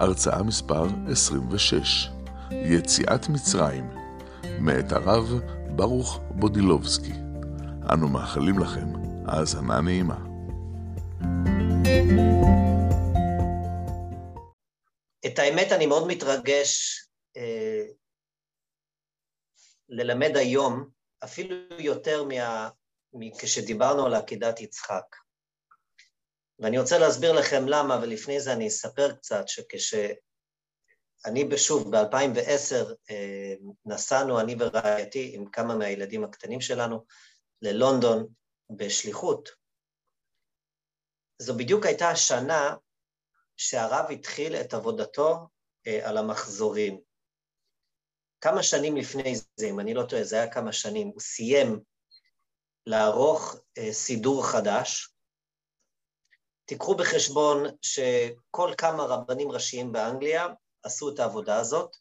הרצאה מספר 26, יציאת מצרים, מאת הרב ברוך בודילובסקי. אנו מאחלים לכם האזנה נעימה. את האמת, אני מאוד מתרגש אה, ללמד היום, אפילו יותר מה, כשדיברנו על עקידת יצחק. ואני רוצה להסביר לכם למה, ולפני זה אני אספר קצת שכשאני, שוב, ב-2010 אה, נסענו, אני ורעייתי, עם כמה מהילדים הקטנים שלנו, ללונדון בשליחות. זו בדיוק הייתה השנה שהרב התחיל את עבודתו אה, על המחזורים. כמה שנים לפני זה, אם אני לא טועה, זה היה כמה שנים, הוא סיים לערוך אה, סידור חדש. תיקחו בחשבון שכל כמה רבנים ראשיים באנגליה עשו את העבודה הזאת.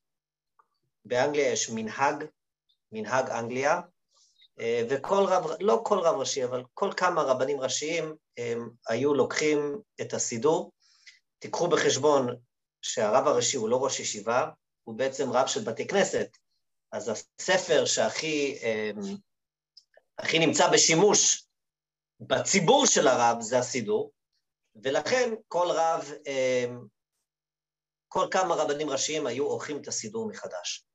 באנגליה יש מנהג, מנהג אנגליה, אה, וכל רב, לא כל רב ראשי, אבל כל כמה רבנים ראשיים הם היו לוקחים את הסידור. תיקחו בחשבון שהרב הראשי הוא לא ראש ישיבה, הוא בעצם רב של בתי כנסת. אז הספר שהכי אה, הכי נמצא בשימוש בציבור של הרב זה הסידור, ולכן כל רב, אה, כל כמה רבנים ראשיים היו עורכים את הסידור מחדש.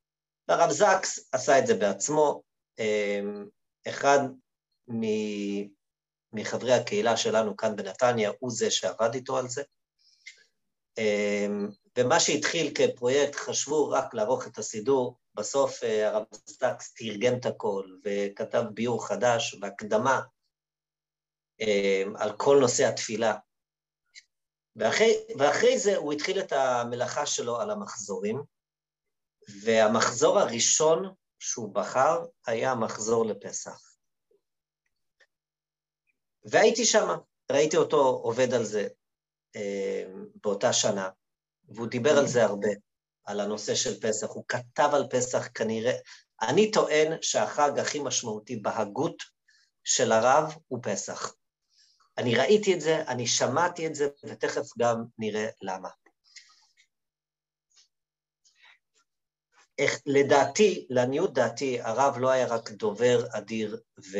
והרב זקס עשה את זה בעצמו, אה, אחד מחברי הקהילה שלנו כאן בנתניה הוא זה שעבד איתו על זה. ומה שהתחיל כפרויקט, חשבו רק לערוך את הסידור, בסוף אה, הרב סטקס תרגם את הכל וכתב ביור חדש בהקדמה אה, על כל נושא התפילה. ואחרי, ואחרי זה הוא התחיל את המלאכה שלו על המחזורים, והמחזור הראשון שהוא בחר היה מחזור לפסח. והייתי שם, ראיתי אותו עובד על זה אה, באותה שנה, והוא דיבר על זה הרבה. על הנושא של פסח, הוא כתב על פסח כנראה, אני טוען שהחג הכי משמעותי בהגות של הרב הוא פסח. אני ראיתי את זה, אני שמעתי את זה, ותכף גם נראה למה. איך, לדעתי, לעניות דעתי, הרב לא היה רק דובר אדיר ו...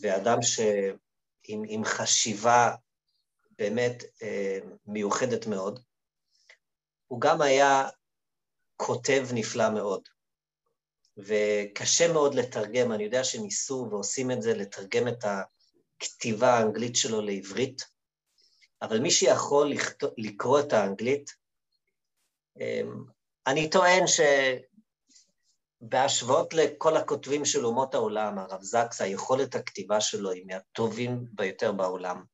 ואדם שעם עם חשיבה באמת אה, מיוחדת מאוד, הוא גם היה כותב נפלא מאוד. וקשה מאוד לתרגם, אני יודע שניסו ועושים את זה, לתרגם את הכתיבה האנגלית שלו לעברית, אבל מי שיכול לכתוב, לקרוא את האנגלית, אמ, אני טוען שבהשוואות לכל הכותבים של אומות העולם, הרב זקס, היכולת הכתיבה שלו היא מהטובים ביותר בעולם.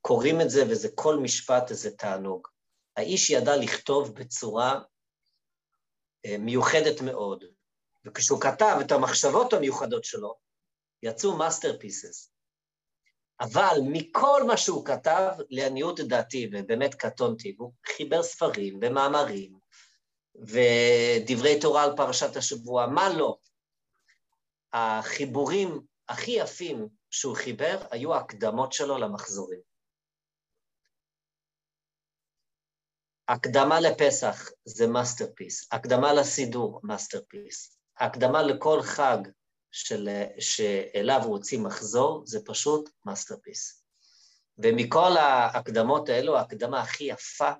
קוראים את זה וזה כל משפט איזה תענוג. האיש ידע לכתוב בצורה אה, מיוחדת מאוד, וכשהוא כתב את המחשבות המיוחדות שלו, יצאו masterpieces. אבל מכל מה שהוא כתב, לעניות דעתי, ובאמת קטונתי, והוא חיבר ספרים ומאמרים, ודברי תורה על פרשת השבוע, מה לא? החיבורים הכי יפים שהוא חיבר היו ההקדמות שלו למחזורים. הקדמה לפסח זה masterpiece, הקדמה לסידור, masterpiece. הקדמה לכל חג של, שאליו רוצים לחזור, זה פשוט masterpiece. ומכל ההקדמות האלו, ההקדמה הכי יפה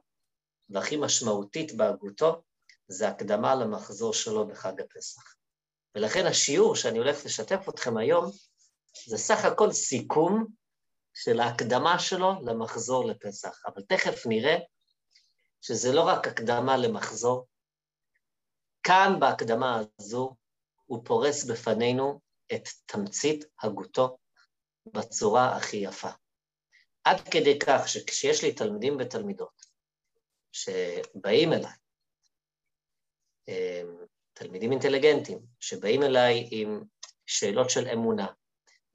והכי משמעותית בהגותו, זה הקדמה למחזור שלו בחג הפסח. ולכן השיעור שאני הולך לשתף אתכם היום, זה סך הכל סיכום של ההקדמה שלו למחזור לפסח. אבל תכף נראה שזה לא רק הקדמה למחזור, כאן בהקדמה הזו הוא פורס בפנינו את תמצית הגותו בצורה הכי יפה. עד כדי כך שכשיש לי תלמידים ותלמידות שבאים אליי, אמ, תלמידים אינטליגנטים, שבאים אליי עם שאלות של אמונה,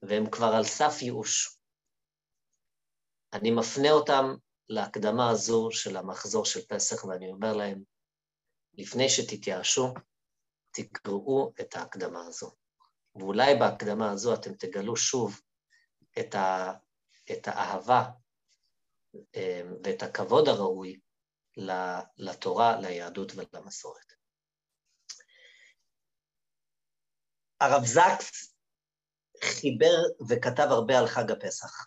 והם כבר על סף ייאוש. אני מפנה אותם להקדמה הזו של המחזור של פסח, ואני אומר להם, לפני שתתייאשו, תקראו את ההקדמה הזו. ואולי בהקדמה הזו אתם תגלו שוב את, ה, את האהבה אמ, ואת הכבוד הראוי לתורה, ליהדות ולמסורת. הרב זקס חיבר וכתב הרבה על חג הפסח.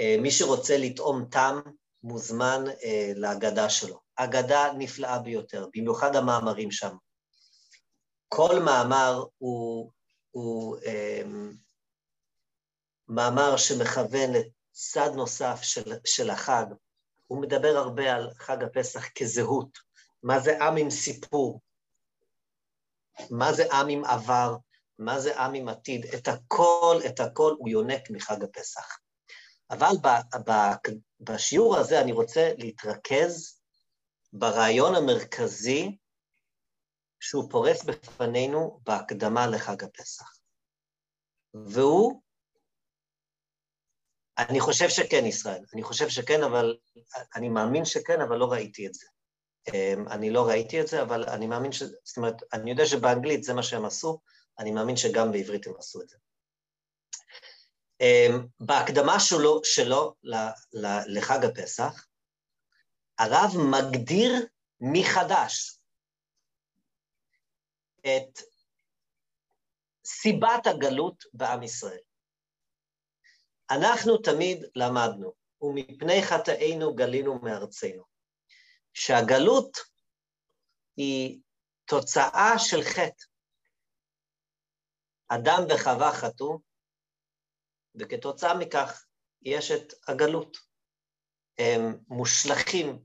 אה, מי שרוצה לטעום טעם, מוזמן אה, להגדה שלו. אגדה נפלאה ביותר, במיוחד המאמרים שם. כל מאמר הוא, הוא um, מאמר שמכוון לצד נוסף של, של החג. הוא מדבר הרבה על חג הפסח כזהות, מה זה עם עם סיפור, מה זה עם עם עבר, מה זה עם עם עתיד, את הכל, את הכל הוא יונק מחג הפסח. אבל ב, ב, בשיעור הזה אני רוצה להתרכז ברעיון המרכזי שהוא פורס בפנינו בהקדמה לחג הפסח. והוא, אני חושב שכן, ישראל, אני חושב שכן, אבל, אני מאמין שכן, אבל לא ראיתי את זה. אמ, אני לא ראיתי את זה, אבל אני מאמין ש... זאת אומרת, אני יודע שבאנגלית זה מה שהם עשו, אני מאמין שגם בעברית הם עשו את זה. אמ, בהקדמה שלו, שלו לחג הפסח, הרב מגדיר מחדש את סיבת הגלות בעם ישראל. אנחנו תמיד למדנו, ומפני חטאינו גלינו מארצנו, שהגלות היא תוצאה של חטא. אדם וחווה חטאו, וכתוצאה מכך יש את הגלות. הם מושלכים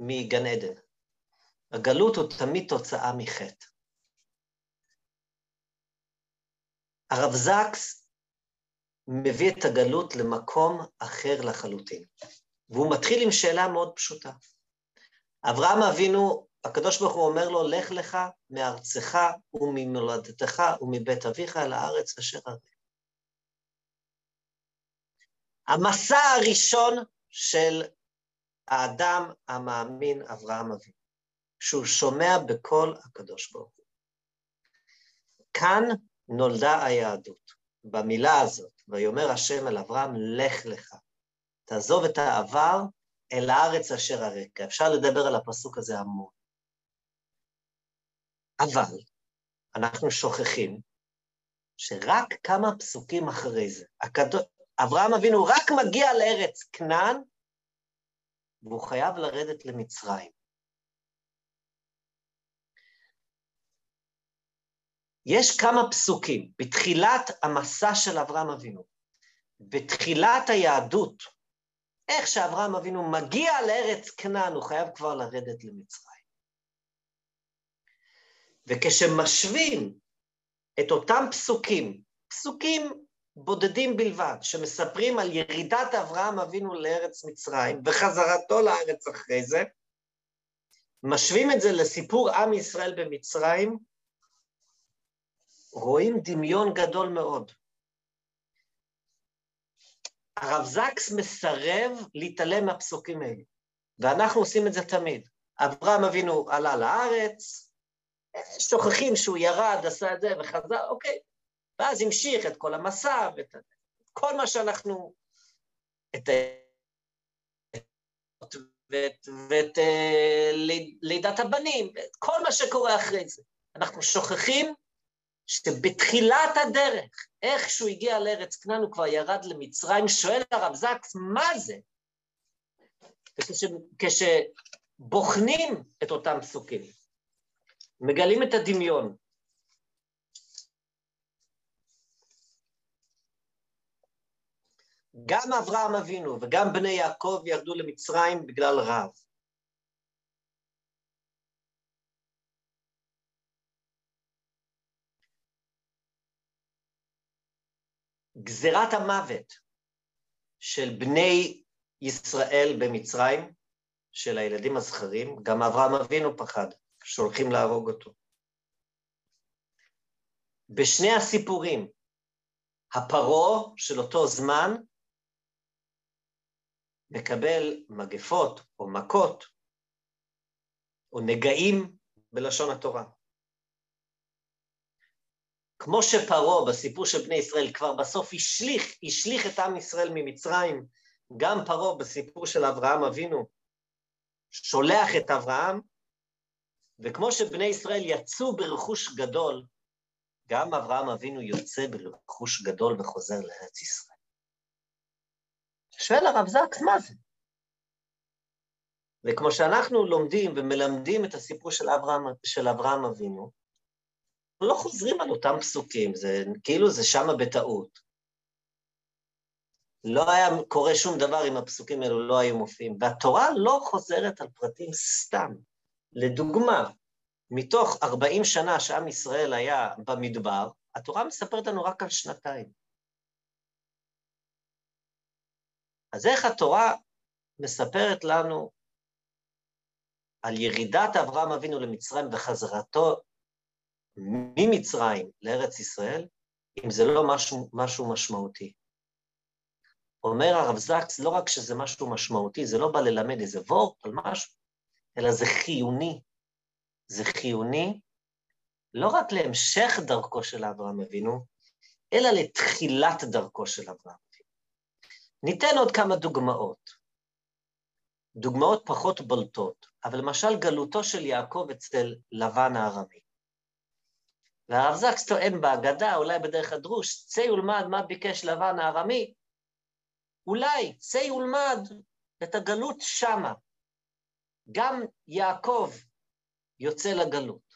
מגן עדן. הגלות הוא תמיד תוצאה מחטא. הרב זקס מביא את הגלות למקום אחר לחלוטין, והוא מתחיל עם שאלה מאוד פשוטה. אברהם אבינו, הקדוש ברוך הוא אומר לו, לך לך מארצך וממולדתך ומבית אביך אל הארץ אשר הרי. המסע הראשון של האדם המאמין אברהם אבינו, שהוא שומע בקול הקדוש ברוך הוא. כאן נולדה היהדות, במילה הזאת, ויאמר השם אל אברהם, לך לך, תעזוב את העבר אל הארץ אשר הרקע. אפשר לדבר על הפסוק הזה המון. אבל אנחנו שוכחים שרק כמה פסוקים אחרי זה, הקדוש, אברהם אבינו רק מגיע לארץ כנען, והוא חייב לרדת למצרים. יש כמה פסוקים בתחילת המסע של אברהם אבינו, בתחילת היהדות, איך שאברהם אבינו מגיע לארץ כנען, הוא חייב כבר לרדת למצרים. וכשמשווים את אותם פסוקים, פסוקים בודדים בלבד, שמספרים על ירידת אברהם אבינו לארץ מצרים וחזרתו לארץ אחרי זה, משווים את זה לסיפור עם ישראל במצרים, רואים דמיון גדול מאוד. הרב זקס מסרב להתעלם מהפסוקים האלה, ואנחנו עושים את זה תמיד. אברהם אבינו עלה לארץ, שוכחים שהוא ירד, עשה את זה וחזר, אוקיי, ואז המשיך את כל המסע ואת כל מה שאנחנו... את ואת, ואת אה, לידת הבנים, ואת כל מה שקורה אחרי זה. אנחנו שוכחים שבתחילת הדרך, איך שהוא הגיע לארץ כנען, הוא כבר ירד למצרים, שואל הרב זקס, מה זה? וכש, כשבוחנים את אותם פסוקים, מגלים את הדמיון. גם אברהם אבינו וגם בני יעקב ירדו למצרים בגלל רעב. גזירת המוות של בני ישראל במצרים של הילדים הזכרים, גם אברהם אבינו פחד, שהולכים להרוג אותו. בשני הסיפורים, הפרעה של אותו זמן מקבל מגפות או מכות או נגעים בלשון התורה. כמו שפרעה בסיפור של בני ישראל כבר בסוף השליך, השליך את עם ישראל ממצרים, גם פרעה בסיפור של אברהם אבינו שולח את אברהם, וכמו שבני ישראל יצאו ברכוש גדול, גם אברהם אבינו יוצא ברכוש גדול וחוזר לארץ ישראל. שואל הרב זקס, מה זה? וכמו שאנחנו לומדים ומלמדים את הסיפור של אברהם, של אברהם אבינו, לא חוזרים על אותם פסוקים, זה כאילו זה שמה בטעות. לא היה קורה שום דבר אם הפסוקים האלו לא היו מופיעים, והתורה לא חוזרת על פרטים סתם. לדוגמה, מתוך 40 שנה שעם ישראל היה במדבר, התורה מספרת לנו רק על שנתיים. אז איך התורה מספרת לנו על ירידת אברהם אבינו למצרים וחזרתו ממצרים לארץ ישראל, אם זה לא משהו, משהו משמעותי. אומר הרב זקס, לא רק שזה משהו משמעותי, זה לא בא ללמד איזה וורט על משהו, אלא זה חיוני. זה חיוני לא רק להמשך דרכו של אברהם אבינו, אלא לתחילת דרכו של אברהם אבינו. ניתן עוד כמה דוגמאות. דוגמאות פחות בולטות, אבל למשל גלותו של יעקב אצל לבן הארמי. והרב זקס טוען בהגדה, אולי בדרך הדרוש, צא ולמד מה ביקש לבן הארמי, אולי צא ולמד את הגלות שמה. גם יעקב יוצא לגלות.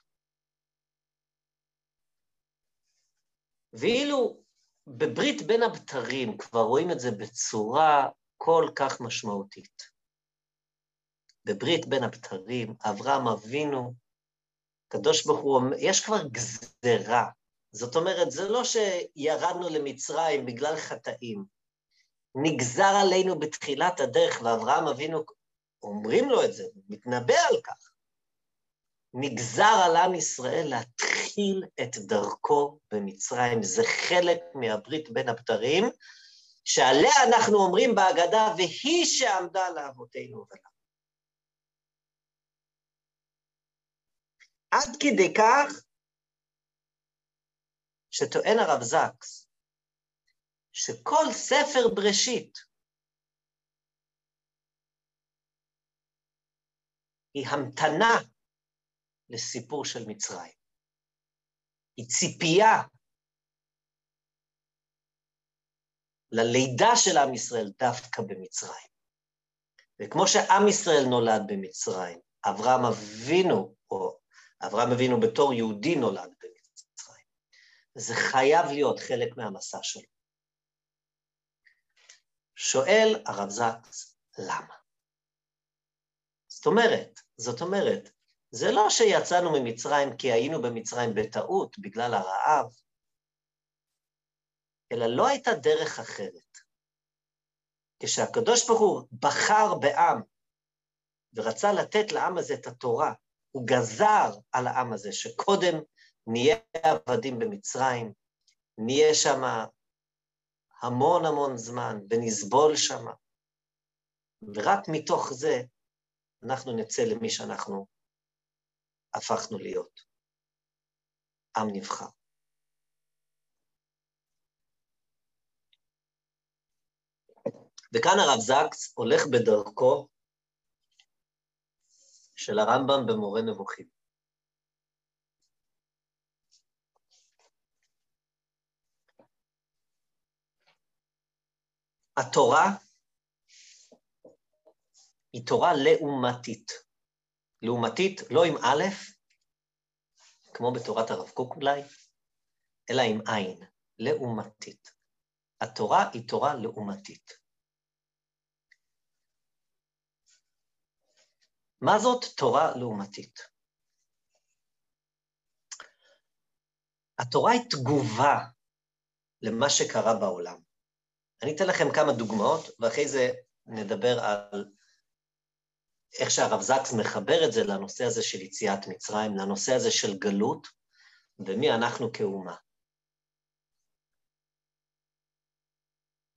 ואילו בברית בין הבתרים כבר רואים את זה בצורה כל כך משמעותית. בברית בין הבתרים, אברהם אבינו, הקדוש ברוך הוא אומר, יש כבר גזרה. זאת אומרת, זה לא שירדנו למצרים בגלל חטאים. נגזר עלינו בתחילת הדרך, ואברהם אבינו, אומרים לו את זה, מתנבא על כך. נגזר על עם ישראל להתחיל את דרכו במצרים. זה חלק מהברית בין הבתרים, שעליה אנחנו אומרים בהגדה, והיא שעמדה לאבותינו ולנו. עד כדי כך שטוען הרב זקס, שכל ספר בראשית היא המתנה לסיפור של מצרים. היא ציפייה ללידה של עם ישראל דווקא במצרים. וכמו שעם ישראל נולד במצרים, אברהם אבינו, או אברהם אבינו בתור יהודי נולד במצרים. זה חייב להיות חלק מהמסע שלו. שואל הרב זקס, למה? זאת אומרת, זאת אומרת, זה לא שיצאנו ממצרים כי היינו במצרים בטעות, בגלל הרעב, אלא לא הייתה דרך אחרת. כשהקדוש ברוך הוא בחר בעם ורצה לתת לעם הזה את התורה, הוא גזר על העם הזה שקודם נהיה עבדים במצרים, נהיה שם המון המון זמן ונסבול שם, ורק מתוך זה אנחנו נצא למי שאנחנו הפכנו להיות. עם נבחר. וכאן הרב זקס הולך בדרכו של הרמב"ם במורה נבוכים. התורה היא תורה לעומתית. לעומתית לא עם א', כמו בתורת הרב קוק אולי, אלא עם עין, לעומתית. התורה היא תורה לעומתית. מה זאת תורה לעומתית? התורה היא תגובה למה שקרה בעולם. אני אתן לכם כמה דוגמאות, ואחרי זה נדבר על איך שהרב זקס מחבר את זה לנושא הזה של יציאת מצרים, לנושא הזה של גלות, ומי אנחנו כאומה.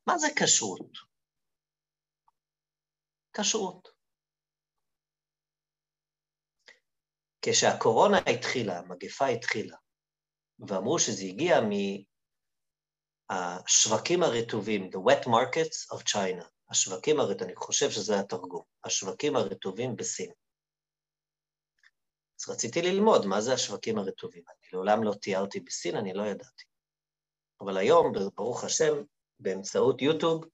מה זה כשרות? כשרות. כשהקורונה התחילה, המגפה התחילה, ואמרו שזה הגיע מהשווקים הרטובים, the wet markets of China, השווקים הרטובים, אני חושב שזה התרגום, השווקים הרטובים בסין. אז רציתי ללמוד מה זה השווקים הרטובים. אני לעולם לא תיארתי בסין, אני לא ידעתי. אבל היום, ברוך השם, באמצעות יוטיוב,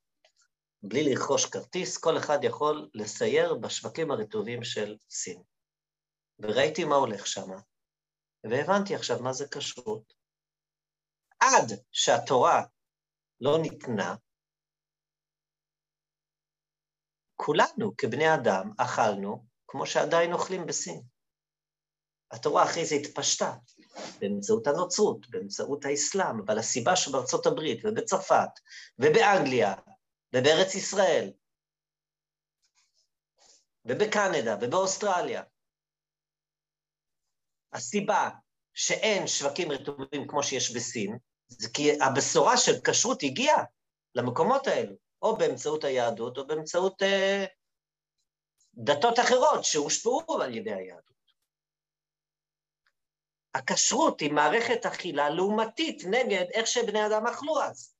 בלי לרכוש כרטיס, כל אחד יכול לסייר בשווקים הרטובים של סין. וראיתי מה הולך שם, והבנתי עכשיו מה זה כשרות. עד שהתורה לא ניתנה, כולנו כבני אדם אכלנו כמו שעדיין אוכלים בסין. התורה אחרי זה התפשטה באמצעות הנוצרות, באמצעות האסלאם, אבל הסיבה שבארצות הברית ובצרפת ובאנגליה ובארץ ישראל ובקנדה ובאוסטרליה, הסיבה שאין שווקים רטובים כמו שיש בסין, זה כי הבשורה של כשרות הגיעה למקומות האלו, או באמצעות היהדות או באמצעות אה, דתות אחרות שהושפעו על ידי היהדות. הכשרות היא מערכת אכילה לעומתית נגד איך שבני אדם אכלו אז.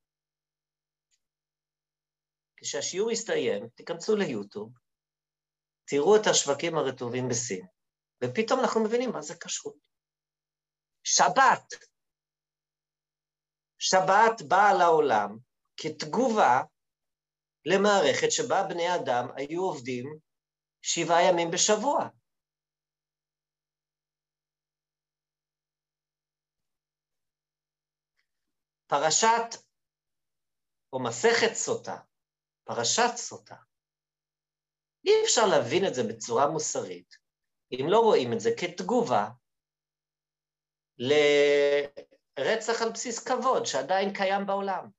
כשהשיעור יסתיים, תיכנסו ליוטיוב, תראו את השווקים הרטובים בסין, ופתאום אנחנו מבינים מה זה כשרות. שבת. שבת באה לעולם כתגובה למערכת שבה בני אדם היו עובדים שבעה ימים בשבוע. פרשת, או מסכת סוטה, פרשת סוטה, אי אפשר להבין את זה בצורה מוסרית אם לא רואים את זה כתגובה לרצח על בסיס כבוד שעדיין קיים בעולם.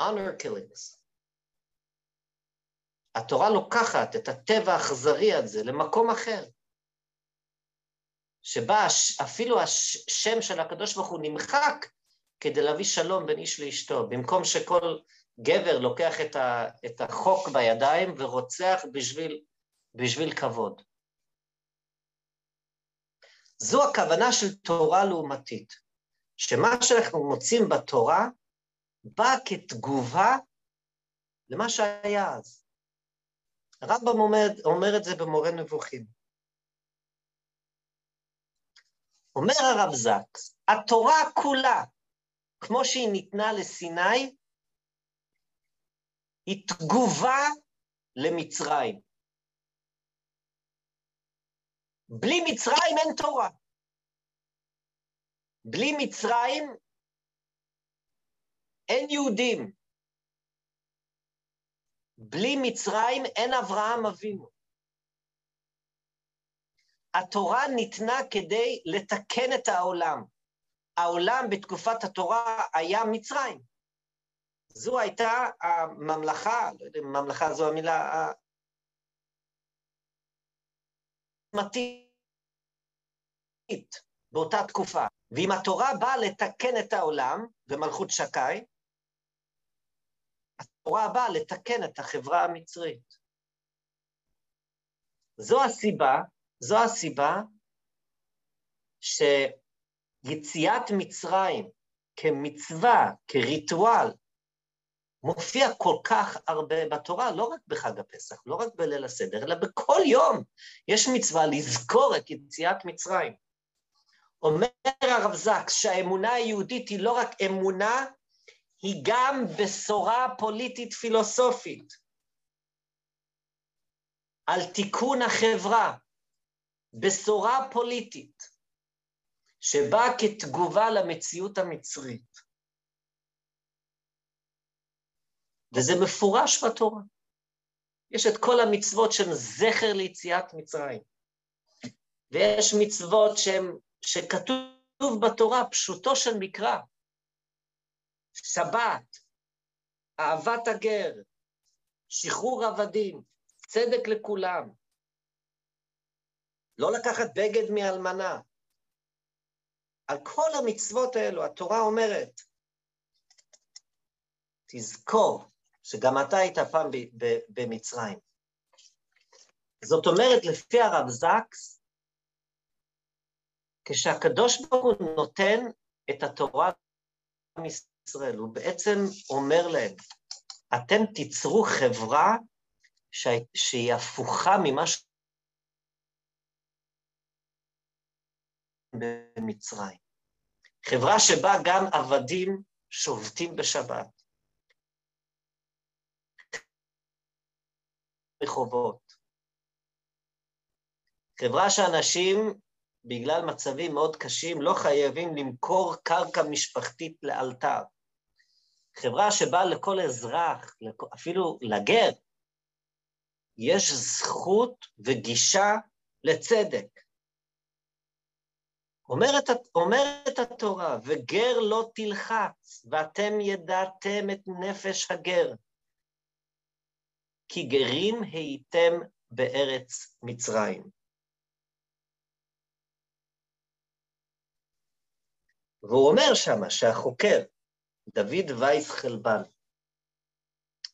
honor killings. התורה לוקחת את הטבע האכזרי הזה למקום אחר, שבה אפילו השם של הקדוש ברוך הוא נמחק כדי להביא שלום בין איש לאשתו, במקום שכל גבר לוקח את, החוק בידיים ורוצח בשביל, בשביל כבוד. זו הכוונה של תורה לעומתית, שמה שאנחנו מוצאים בתורה בא כתגובה למה שהיה אז. הרמב"ם אומר, אומר את זה במורה נבוכים. אומר הרב זקס, התורה כולה, כמו שהיא ניתנה לסיני, היא תגובה למצרים. בלי מצרים אין תורה. בלי מצרים אין יהודים. בלי מצרים אין אברהם אבינו. התורה ניתנה כדי לתקן את העולם. העולם בתקופת התורה היה מצרים. זו הייתה הממלכה, לא יודע אם ממלכה זו המילה מתאית באותה תקופה. ואם התורה באה לתקן את העולם, ומלכות שקי, התורה באה לתקן את החברה המצרית. זו הסיבה, זו הסיבה שיציאת מצרים כמצווה, כריטואל, מופיע כל כך הרבה בתורה, לא רק בחג הפסח, לא רק בליל הסדר, אלא בכל יום יש מצווה לזכור את יציאת מצרים. אומר הרב זקס שהאמונה היהודית היא לא רק אמונה, היא גם בשורה פוליטית פילוסופית על תיקון החברה, בשורה פוליטית שבאה כתגובה למציאות המצרית. וזה מפורש בתורה. יש את כל המצוות שהן זכר ליציאת מצרים, ויש מצוות שהן, שכתוב בתורה, פשוטו של מקרא, שבת, אהבת הגר, שחרור עבדים, צדק לכולם. לא לקחת בגד מאלמנה. על כל המצוות האלו התורה אומרת, תזכור שגם אתה היית פעם במצרים. זאת אומרת, לפי הרב זקס, כשהקדוש ברוך הוא נותן את התורה לעם ישראל, הוא בעצם אומר להם, אתם תיצרו חברה שהיא הפוכה ממה ש... במצרים. חברה שבה גם עבדים שובתים בשבת. רחובות. חברה שאנשים, בגלל מצבים מאוד קשים, לא חייבים למכור קרקע משפחתית לאלתר. חברה שבה לכל אזרח, אפילו לגר, יש זכות וגישה לצדק. אומרת, אומרת התורה, וגר לא תלחץ, ואתם ידעתם את נפש הגר, כי גרים הייתם בארץ מצרים. והוא אומר שמה שהחוקר, דוד וייס חלבן,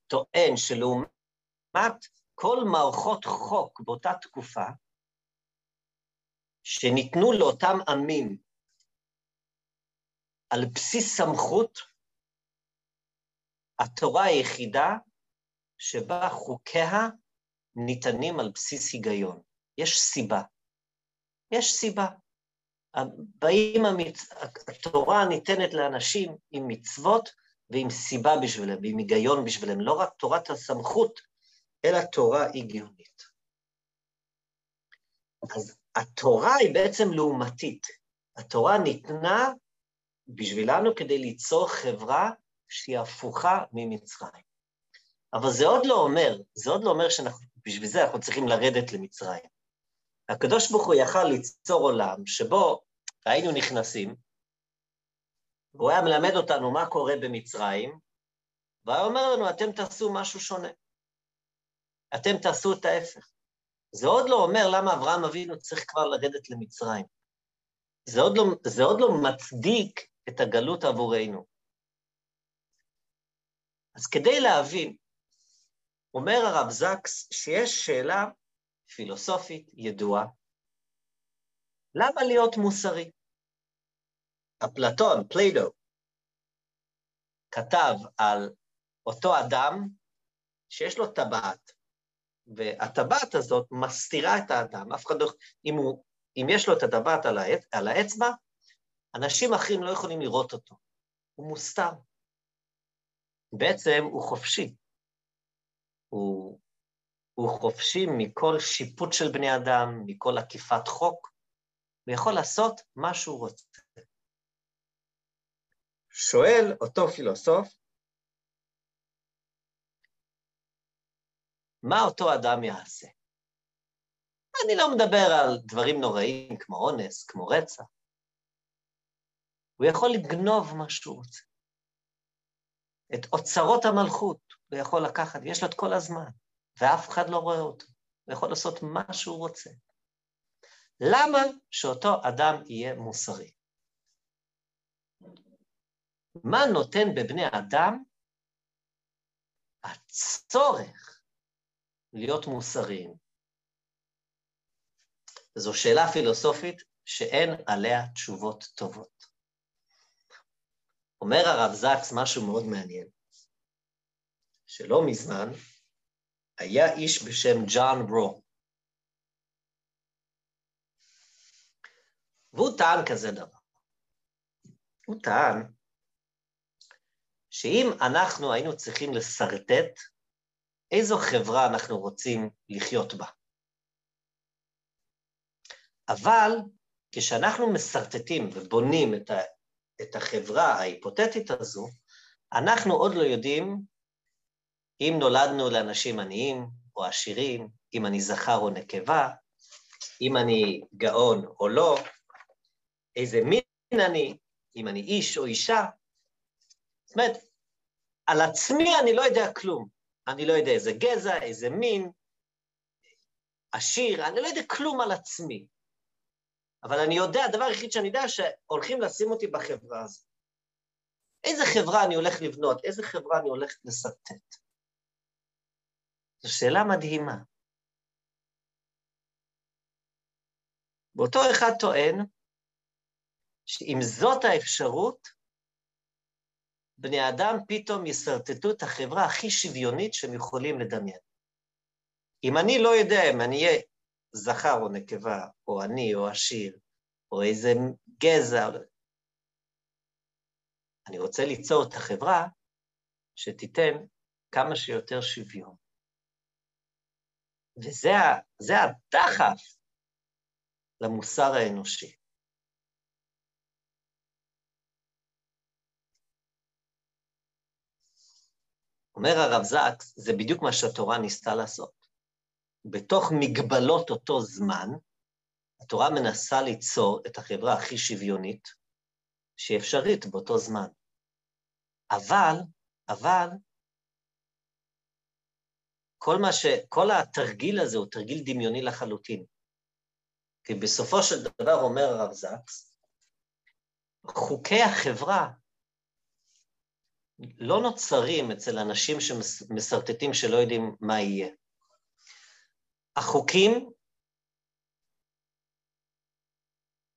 טוען שלעומת כל מערכות חוק באותה תקופה, שניתנו לאותם עמים על בסיס סמכות, התורה היחידה שבה חוקיה ניתנים על בסיס היגיון. יש סיבה. יש סיבה. באים המצ... התורה ניתנת לאנשים עם מצוות ועם סיבה בשבילם, ועם היגיון בשבילם, לא רק תורת הסמכות, אלא תורה הגיונית. אז התורה היא בעצם לעומתית. התורה ניתנה בשבילנו כדי ליצור חברה שהיא הפוכה ממצרים. אבל זה עוד לא אומר, זה עוד לא אומר שבשביל זה אנחנו צריכים לרדת למצרים. הקדוש ברוך הוא יכל ליצור עולם שבו היינו נכנסים, והוא היה מלמד אותנו מה קורה במצרים, והיה אומר לנו, אתם תעשו משהו שונה. אתם תעשו את ההפך. זה עוד לא אומר למה אברהם אבינו צריך כבר לרדת למצרים. זה עוד, לא, זה עוד לא מצדיק את הגלות עבורנו. אז כדי להבין, אומר הרב זקס שיש שאלה פילוסופית ידועה, למה להיות מוסרי? אפלטון, פליידו, כתב על אותו אדם שיש לו טבעת, והטבעת הזאת מסתירה את האדם, אף אחד לא... אם, הוא, אם יש לו את הטבעת על. על האצבע, אנשים אחרים לא יכולים לראות אותו. הוא מוסתר. בעצם הוא חופשי. הוא, הוא חופשי מכל שיפוט של בני אדם, מכל עקיפת חוק, הוא יכול לעשות מה שהוא רוצה. שואל אותו פילוסוף, מה אותו אדם יעשה? אני לא מדבר על דברים נוראים כמו אונס, כמו רצח. הוא יכול לגנוב מה שהוא רוצה. את אוצרות המלכות הוא יכול לקחת, יש לו את כל הזמן, ואף אחד לא רואה אותו. הוא יכול לעשות מה שהוא רוצה. למה שאותו אדם יהיה מוסרי? מה נותן בבני אדם הצורך להיות מוסריים? זו שאלה פילוסופית שאין עליה תשובות טובות. אומר הרב זקס משהו מאוד מעניין, שלא מזמן היה איש בשם ג'ון רו, והוא טען כזה דבר. הוא טען שאם אנחנו היינו צריכים לשרטט איזו חברה אנחנו רוצים לחיות בה. אבל כשאנחנו משרטטים ובונים את, את החברה ההיפותטית הזו, אנחנו עוד לא יודעים אם נולדנו לאנשים עניים או עשירים, אם אני זכר או נקבה, אם אני גאון או לא, איזה מין אני, אם אני איש או אישה. זאת אומרת, על עצמי אני לא יודע כלום. אני לא יודע איזה גזע, איזה מין, עשיר, אני לא יודע כלום על עצמי. אבל אני יודע, הדבר היחיד שאני יודע, שהולכים לשים אותי בחברה הזאת. איזה חברה אני הולך לבנות? איזה חברה אני הולך לסרטט? זו שאלה מדהימה. ואותו אחד טוען שאם זאת האפשרות, בני אדם פתאום ישרטטו את החברה הכי שוויונית שהם יכולים לדמיין. אם אני לא יודע אם אני אהיה זכר או נקבה, או אני או עשיר, או איזה גזע, אני רוצה ליצור את החברה שתיתן כמה שיותר שוויון. וזה הדחף למוסר האנושי. אומר הרב זקס, זה בדיוק מה שהתורה ניסתה לעשות. בתוך מגבלות אותו זמן, התורה מנסה ליצור את החברה הכי שוויונית שהיא אפשרית באותו זמן. אבל, אבל, כל, מה ש... כל התרגיל הזה הוא תרגיל דמיוני לחלוטין. כי בסופו של דבר, אומר הרב זקס, חוקי החברה לא נוצרים אצל אנשים שמסרטטים שלא יודעים מה יהיה. החוקים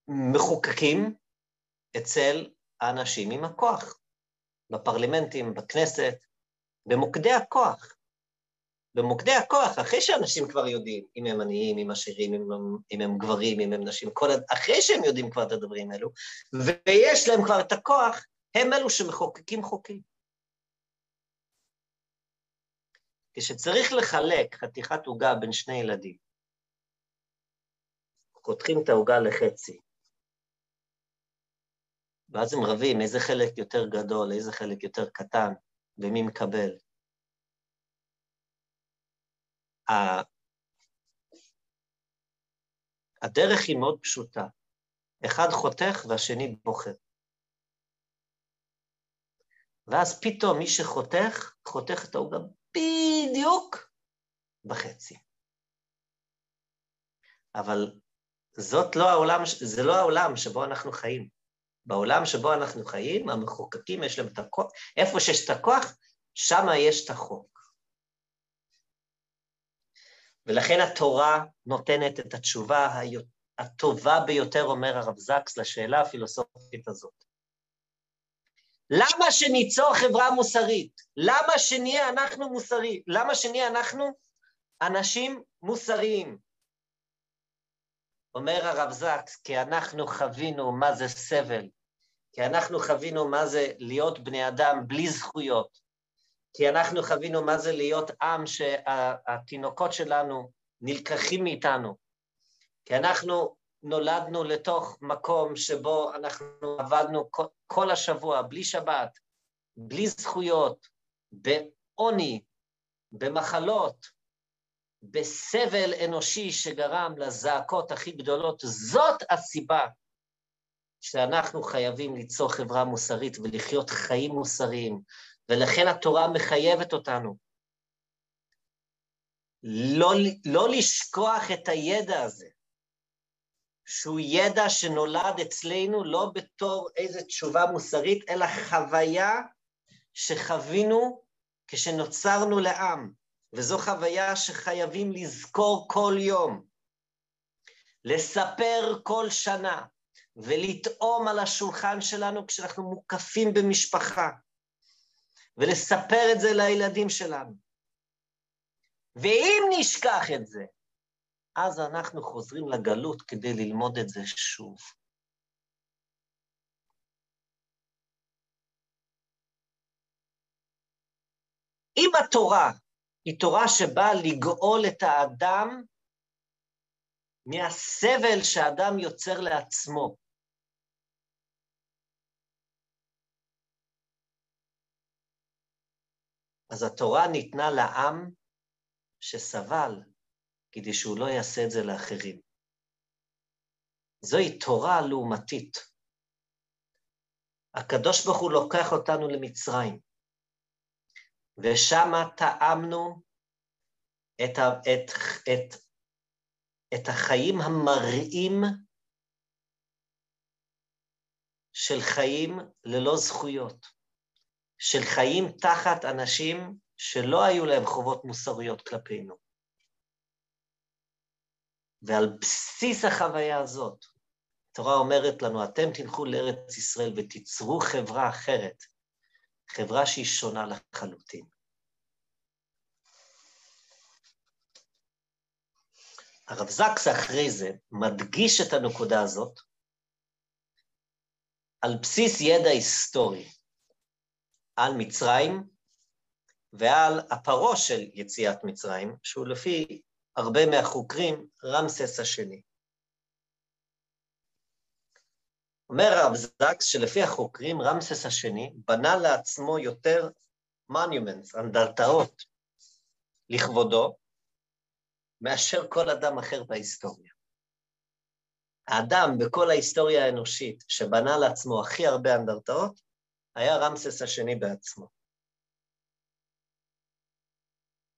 מחוקקים אצל האנשים עם הכוח, בפרלמנטים, בכנסת, במוקדי הכוח. במוקדי הכוח, אחרי שאנשים כבר יודעים, אם הם עניים, אם עשירים, אם הם, אם הם גברים, אם הם נשים, כל, אחרי שהם יודעים כבר את הדברים האלו, ויש להם כבר את הכוח, הם אלו שמחוקקים חוקים. כשצריך לחלק חתיכת עוגה בין שני ילדים, חותכים את העוגה לחצי, ואז הם רבים איזה חלק יותר גדול, איזה חלק יותר קטן, ומי מקבל. הדרך היא מאוד פשוטה. אחד חותך והשני בוחר. ואז פתאום מי שחותך, חותך את העוגה בדיוק בחצי. אבל זאת לא העולם, זה לא העולם שבו אנחנו חיים. בעולם שבו אנחנו חיים, המחוקקים יש להם את הכוח, איפה שיש את הכוח, שם יש את החוק. ולכן התורה נותנת את התשובה הטובה ביותר, אומר הרב זקס, לשאלה הפילוסופית הזאת. למה שניצור חברה מוסרית? למה שנהיה אנחנו מוסריים? למה שנהיה אנחנו אנשים מוסריים? אומר הרב זקס, כי אנחנו חווינו מה זה סבל, כי אנחנו חווינו מה זה להיות בני אדם בלי זכויות, כי אנחנו חווינו מה זה להיות עם שהתינוקות שלנו נלקחים מאיתנו, כי אנחנו נולדנו לתוך מקום שבו אנחנו עבדנו כל השבוע, בלי שבת, בלי זכויות, בעוני, במחלות, בסבל אנושי שגרם לזעקות הכי גדולות. זאת הסיבה שאנחנו חייבים ליצור חברה מוסרית ולחיות חיים מוסריים, ולכן התורה מחייבת אותנו. לא, לא לשכוח את הידע הזה, שהוא ידע שנולד אצלנו לא בתור איזו תשובה מוסרית, אלא חוויה שחווינו כשנוצרנו לעם, וזו חוויה שחייבים לזכור כל יום, לספר כל שנה, ולטעום על השולחן שלנו כשאנחנו מוקפים במשפחה, ולספר את זה לילדים שלנו. ואם נשכח את זה, אז אנחנו חוזרים לגלות כדי ללמוד את זה שוב. אם התורה היא תורה שבאה לגאול את האדם מהסבל שאדם יוצר לעצמו, אז התורה ניתנה לעם שסבל כדי שהוא לא יעשה את זה לאחרים. זוהי תורה לעומתית. הקדוש ברוך הוא לוקח אותנו למצרים, ושם טעמנו את, את, את את החיים המראים של חיים ללא זכויות, של חיים תחת אנשים שלא היו להם חובות מוסריות כלפינו. ועל בסיס החוויה הזאת, התורה אומרת לנו, אתם תלכו לארץ ישראל ותיצרו חברה אחרת, חברה שהיא שונה לחלוטין. הרב זקס אחרי זה מדגיש את הנקודה הזאת על בסיס ידע היסטורי על מצרים ועל הפרעה של יציאת מצרים, שהוא לפי הרבה מהחוקרים רמסס השני. אומר הרב זקס שלפי החוקרים רמסס השני בנה לעצמו יותר מונומנטס, אנדרטאות, לכבודו, מאשר כל אדם אחר בהיסטוריה. האדם בכל ההיסטוריה האנושית שבנה לעצמו הכי הרבה אנדרטאות, היה רמסס השני בעצמו.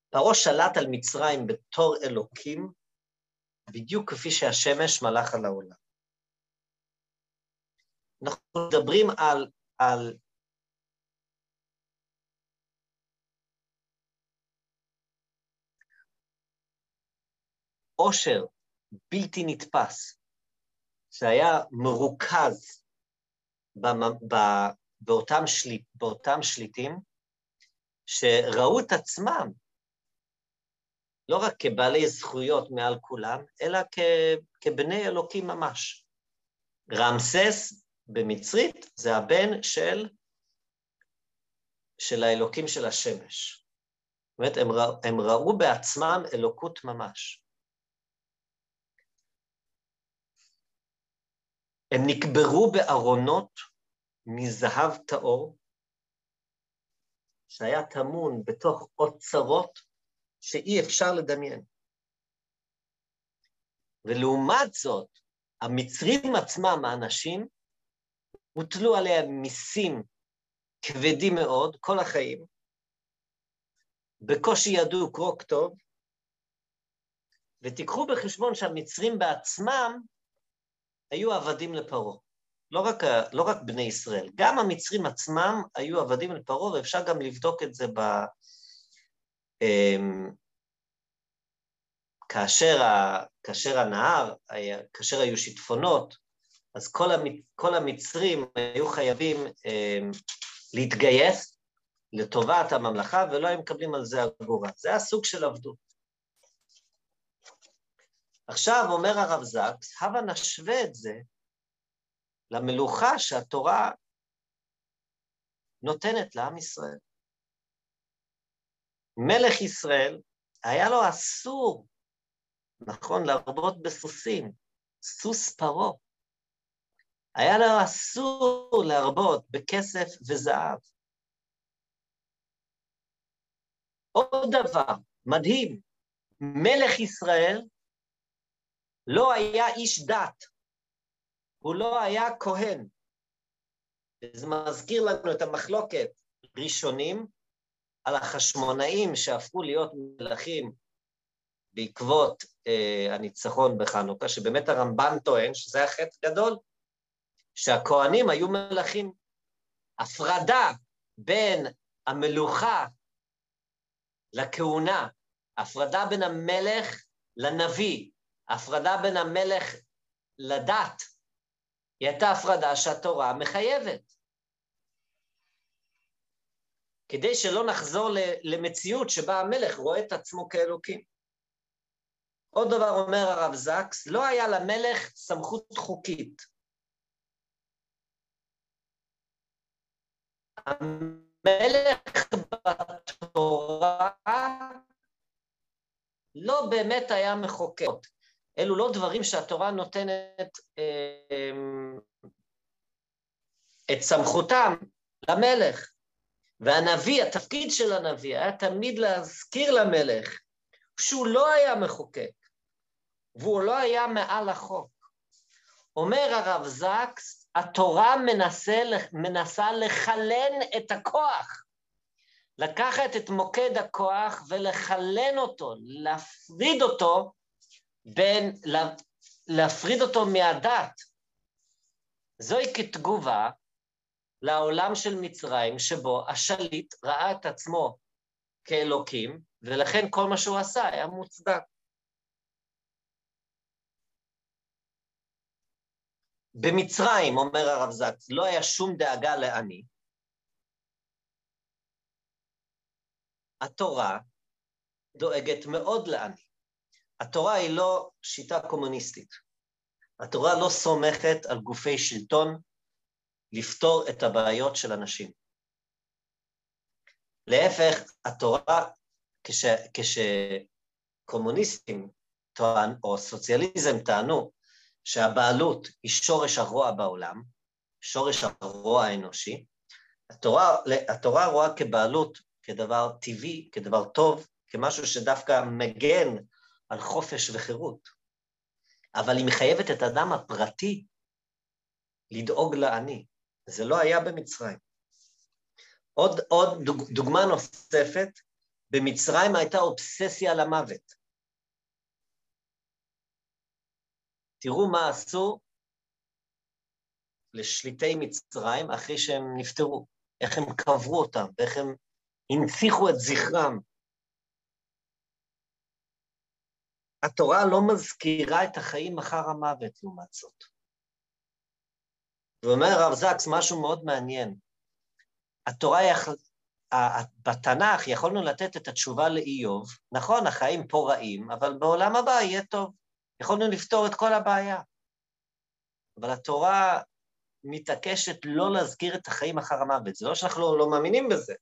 פרעה שלט על מצרים בתור אלוקים, בדיוק כפי שהשמש מלך על העולם. אנחנו מדברים על, על עושר בלתי נתפס, שהיה מרוכז באותם, שליט, באותם שליטים, שראו את עצמם לא רק כבעלי זכויות מעל כולם, אלא כ, כבני אלוקים ממש. רמסס במצרית זה הבן של, של האלוקים של השמש. זאת אומרת, הם, הם ראו בעצמם אלוקות ממש. הם נקברו בארונות מזהב טהור, שהיה טמון בתוך אוצרות שאי אפשר לדמיין. ולעומת זאת, המצרים עצמם, האנשים, הוטלו עליהם מיסים כבדים מאוד כל החיים, בקושי ידעו קרוא כתוב, ותיקחו בחשבון שהמצרים בעצמם היו עבדים לפרעה. לא רק, לא רק בני ישראל, גם המצרים עצמם היו עבדים לפרעה, ואפשר גם לבדוק את זה ב... אמ, כאשר, ה, כאשר הנהר, כאשר היו שיטפונות, אז כל, המצ, כל המצרים היו חייבים אמ, להתגייס לטובת הממלכה, ולא היו מקבלים על זה אגורה. זה היה סוג של עבדות. עכשיו אומר הרב זקס, הבה נשווה את זה למלוכה שהתורה נותנת לעם ישראל. מלך ישראל, היה לו אסור, נכון, להרבות בסוסים, סוס פרעה. היה לו אסור להרבות בכסף וזהב. עוד דבר מדהים, מלך ישראל לא היה איש דת, הוא לא היה כהן. זה מזכיר לנו את המחלוקת ראשונים על החשמונאים שהפכו להיות מלכים בעקבות אה, הניצחון בחנוכה, שבאמת הרמב"ן טוען שזה היה חטא גדול, שהכוהנים היו מלכים. הפרדה בין המלוכה לכהונה, הפרדה בין המלך לנביא, הפרדה בין המלך לדת, היא הייתה הפרדה שהתורה מחייבת. כדי שלא נחזור למציאות שבה המלך רואה את עצמו כאלוקים. עוד דבר אומר הרב זקס, לא היה למלך סמכות חוקית. המלך בתורה לא באמת היה מחוקק. אלו לא דברים שהתורה נותנת אה, את סמכותם למלך. והנביא, התפקיד של הנביא היה תמיד להזכיר למלך שהוא לא היה מחוקק, והוא לא היה מעל החוק. אומר הרב זקס, התורה מנסה, מנסה לחלן את הכוח, לקחת את מוקד הכוח ולחלן אותו, להפריד אותו בין להפריד אותו מהדת. זוהי כתגובה לעולם של מצרים, שבו השליט ראה את עצמו כאלוקים, ולכן כל מה שהוא עשה היה מוצדק. במצרים, אומר הרב זקס, לא היה שום דאגה לעני. התורה דואגת מאוד לעני. התורה היא לא שיטה קומוניסטית. התורה לא סומכת על גופי שלטון לפתור את הבעיות של אנשים. להפך, התורה, כש, כשקומוניסטים טוען, או סוציאליזם טענו שהבעלות היא שורש הרוע בעולם, שורש הרוע האנושי, התורה, התורה רואה כבעלות כדבר טבעי, כדבר טוב, כמשהו שדווקא מגן על חופש וחירות, אבל היא מחייבת את האדם הפרטי לדאוג לעני. זה לא היה במצרים. עוד, עוד דוג, דוגמה נוספת, במצרים הייתה אובססיה למוות. תראו מה עשו לשליטי מצרים אחרי שהם נפטרו, איך הם קברו אותם, ואיך הם הנציחו את זכרם. התורה לא מזכירה את החיים אחר המוות, לעומת זאת. ואומר הרב זקס משהו מאוד מעניין. התורה, יכ... בתנ"ך יכולנו לתת את התשובה לאיוב, נכון, החיים פה רעים, אבל בעולם הבא יהיה טוב. יכולנו לפתור את כל הבעיה. אבל התורה מתעקשת לא להזכיר את החיים אחר המוות. זה לא שאנחנו לא מאמינים בזה.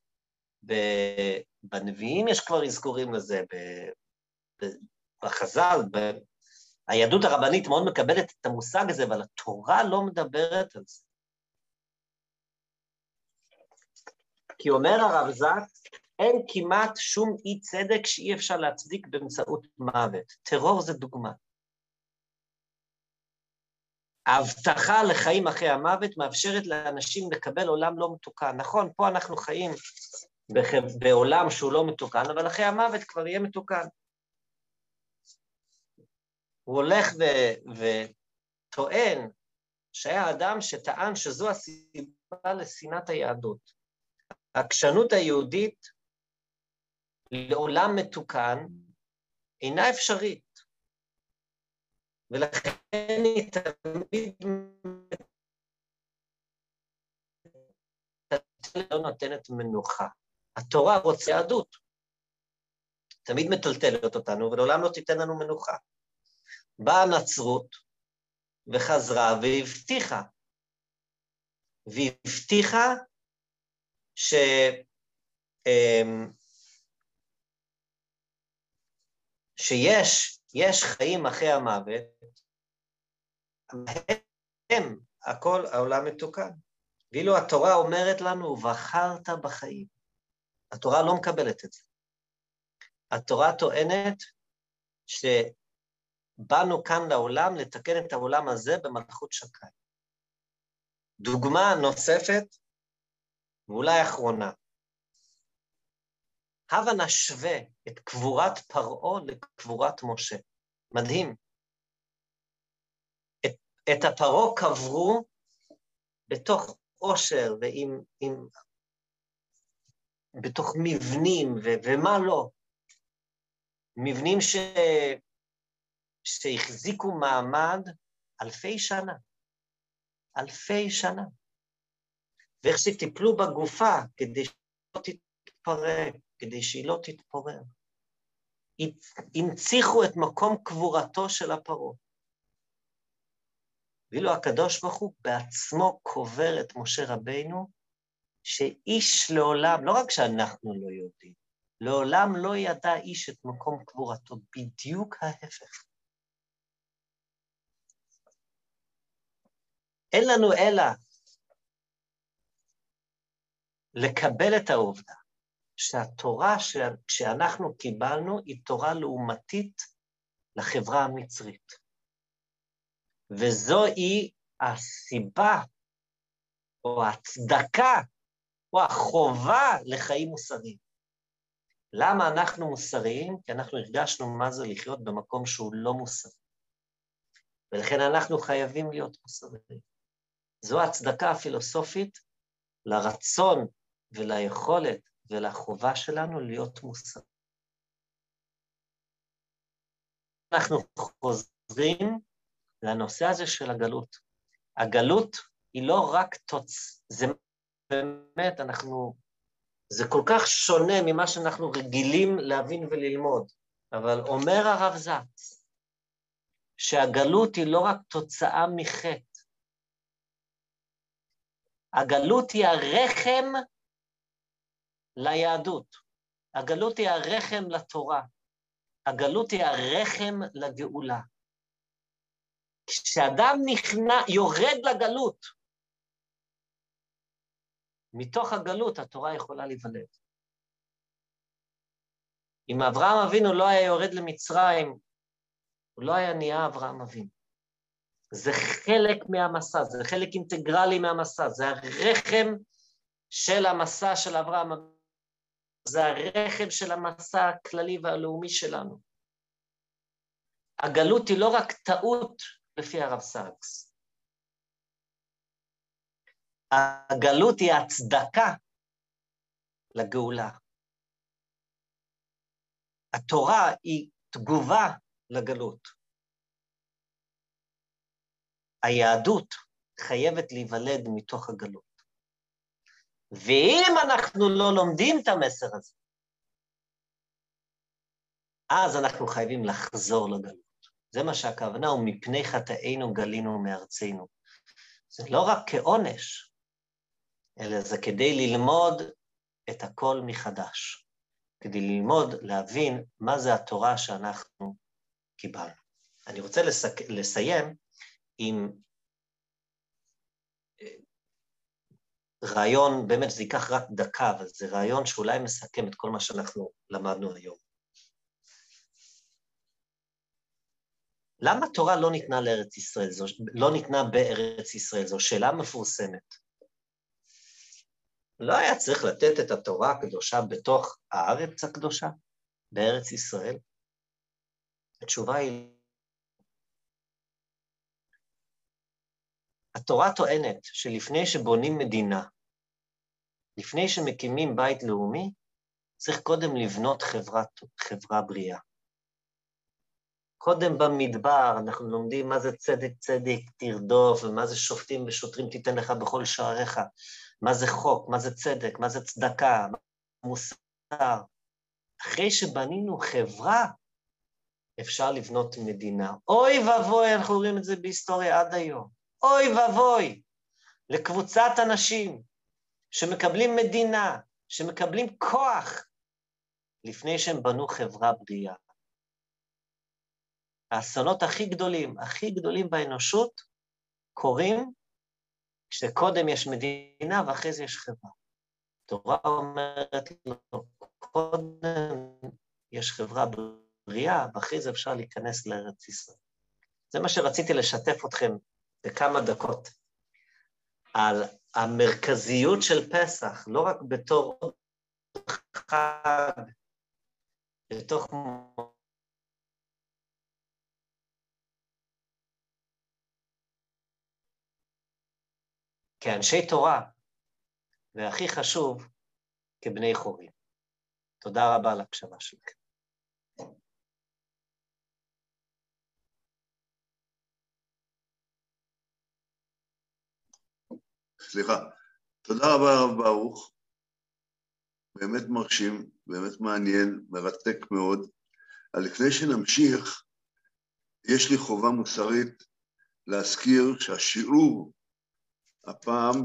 בנביאים יש כבר אזכורים לזה, בחז"ל, היהדות הרבנית מאוד מקבלת את המושג הזה, אבל התורה לא מדברת על זה. כי אומר הרב זק, אין כמעט שום אי צדק שאי אפשר להצדיק באמצעות מוות. טרור זה דוגמה. ההבטחה לחיים אחרי המוות מאפשרת לאנשים לקבל עולם לא מתוקן. נכון, פה אנחנו חיים בעולם שהוא לא מתוקן, אבל אחרי המוות כבר יהיה מתוקן. הוא הולך ו- וטוען שהיה אדם שטען שזו הסיבה לשנאת היהדות. העקשנות היהודית לעולם מתוקן אינה אפשרית, ולכן היא תמיד לא נותנת מנוחה. התורה רוצה יהדות, תמיד מטלטלת אותנו, ולעולם לא תיתן לנו מנוחה. באה הנצרות וחזרה והבטיחה, והבטיחה ש... אמ, שיש, יש חיים אחרי המוות, הם, הכל העולם מתוקן. ואילו התורה אומרת לנו, בחרת בחיים. התורה לא מקבלת את זה. התורה טוענת ש... באנו כאן לעולם לתקן את העולם הזה במלכות שקיים. דוגמה נוספת, ואולי אחרונה. הבה נשווה את קבורת פרעה לקבורת משה. מדהים. את, את הפרעה קברו בתוך עושר ועם... עם, בתוך מבנים ו, ומה לא. מבנים ש... שהחזיקו מעמד אלפי שנה. אלפי שנה. ואיך שטיפלו בגופה כדי שלא תתפרק, כדי שהיא לא תתפורר. הנציחו את מקום קבורתו של הפרעה. ואילו הקדוש ברוך הוא בעצמו קובר את משה רבינו, שאיש לעולם, לא רק שאנחנו לא יודעים, לעולם לא ידע איש את מקום קבורתו, בדיוק ההפך. אין לנו אלא לקבל את העובדה שהתורה שאנחנו קיבלנו היא תורה לעומתית לחברה המצרית. וזוהי הסיבה או ההצדקה או החובה לחיים מוסריים. למה אנחנו מוסריים? כי אנחנו הרגשנו מה זה לחיות במקום שהוא לא מוסרי. ולכן אנחנו חייבים להיות מוסריים. זו ההצדקה הפילוסופית לרצון וליכולת ולחובה שלנו להיות מוסריים. אנחנו חוזרים לנושא הזה של הגלות. הגלות היא לא רק תוצ... זה באמת, אנחנו... זה כל כך שונה ממה שאנחנו רגילים להבין וללמוד, אבל אומר הרב זץ, שהגלות היא לא רק תוצאה מחטא, הגלות היא הרחם ליהדות, הגלות היא הרחם לתורה, הגלות היא הרחם לגאולה. כשאדם נכנע, יורד לגלות, מתוך הגלות התורה יכולה להיוולד. אם אברהם אבינו לא היה יורד למצרים, הוא לא היה נהיה אברהם אבינו. זה חלק מהמסע, זה חלק אינטגרלי מהמסע, זה הרחם של המסע של אברהם, זה הרחם של המסע הכללי והלאומי שלנו. הגלות היא לא רק טעות לפי הרב סאקס. הגלות היא הצדקה לגאולה. התורה היא תגובה לגלות. היהדות חייבת להיוולד מתוך הגלות. ואם אנחנו לא לומדים את המסר הזה, אז אנחנו חייבים לחזור לגלות. זה מה שהכוונה הוא מפני חטאינו גלינו מארצנו. זה לא רק כעונש, אלא זה כדי ללמוד את הכל מחדש, כדי ללמוד, להבין מה זה התורה שאנחנו קיבלנו. אני רוצה לסק... לסיים עם אה, רעיון, באמת זה ייקח רק דקה, אבל זה רעיון שאולי מסכם את כל מה שאנחנו למדנו היום. למה התורה לא ניתנה לארץ ישראל? זו, לא ניתנה בארץ ישראל? זו שאלה מפורסמת. לא היה צריך לתת את התורה הקדושה בתוך הארץ הקדושה, בארץ ישראל? התשובה היא... התורה טוענת שלפני שבונים מדינה, לפני שמקימים בית לאומי, צריך קודם לבנות חברה, חברה בריאה. קודם במדבר אנחנו לומדים מה זה צדק צדק תרדוף, ומה זה שופטים ושוטרים תיתן לך בכל שעריך, מה זה חוק, מה זה צדק, מה זה צדקה, מה מוסר. אחרי שבנינו חברה, אפשר לבנות מדינה. אוי ואבוי, אנחנו רואים את זה בהיסטוריה עד היום. אוי ואבוי לקבוצת אנשים שמקבלים מדינה, שמקבלים כוח, לפני שהם בנו חברה בריאה. האסונות הכי גדולים, הכי גדולים באנושות, קורים כשקודם יש מדינה ואחרי זה יש חברה. התורה אומרת לו, קודם יש חברה בריאה, ואחרי זה אפשר להיכנס לארץ ישראל. זה מה שרציתי לשתף אתכם בכמה דקות, על המרכזיות של פסח, לא רק בתור חג, בתוך כאנשי תורה, והכי חשוב, כבני חורים. תודה רבה על ההקשבה שלכם. סליחה. תודה רבה, הרב ברוך. באמת מרשים, באמת מעניין, מרתק מאוד. לפני שנמשיך, יש לי חובה מוסרית להזכיר שהשיעור הפעם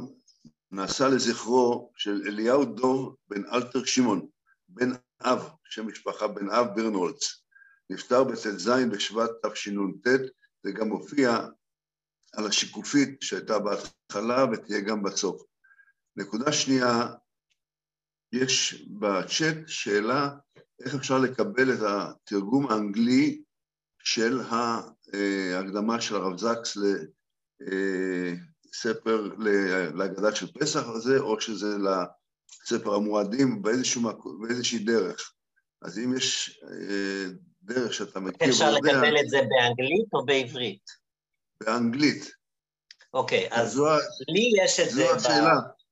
נעשה לזכרו של אליהו דור בן אלתר שמעון, בן אב, שם משפחה בן אב ברנולץ. נפטר בט"ז בשבט תשנ"ט, זה גם מופיע על השיקופית שהייתה בהתחלה ותהיה גם בסוף. נקודה שנייה, יש בצ'אט שאלה איך אפשר לקבל את התרגום האנגלי של ההקדמה של הרב זקס ספר להגדה של פסח הזה, או שזה לספר המועדים באיזשהו, באיזושהי דרך. אז אם יש אה, דרך שאתה מכיר אפשר לקבל את זה באנגלית או בעברית? באנגלית. אוקיי, אז זו, לי יש את זו זה... השאלה. ב...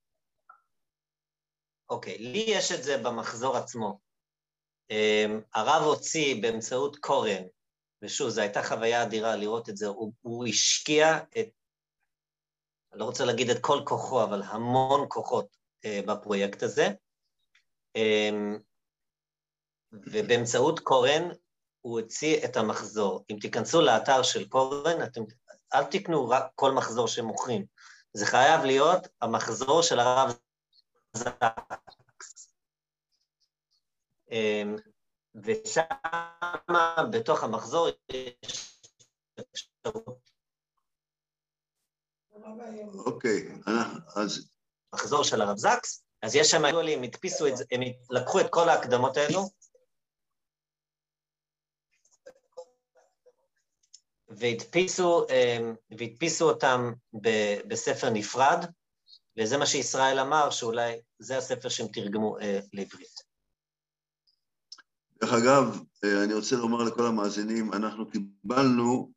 אוקיי, לי יש את זה במחזור עצמו. אמ, הרב הוציא באמצעות קורן, ושוב, זו הייתה חוויה אדירה לראות את זה, הוא, הוא השקיע את, אני לא רוצה להגיד את כל כוחו, אבל המון כוחות אה, בפרויקט הזה. אמ, ובאמצעות קורן הוא הוציא את המחזור. אם תיכנסו לאתר של קורן, אתם, אל תקנו רק כל מחזור שמוכרים. זה חייב להיות המחזור של הרב זקס. אמ, ושם, בתוך המחזור, יש אפשרות. אוקיי, אז... מחזור של הרב זקס, אז יש שם, הם הדפיסו את זה, הם לקחו את כל ההקדמות האלו, והדפיסו, אמ, והדפיסו אותם בספר נפרד, וזה מה שישראל אמר, שאולי זה הספר שהם תרגמו אה, לעברית. דרך אגב, אה, אני רוצה לומר לכל המאזינים, אנחנו קיבלנו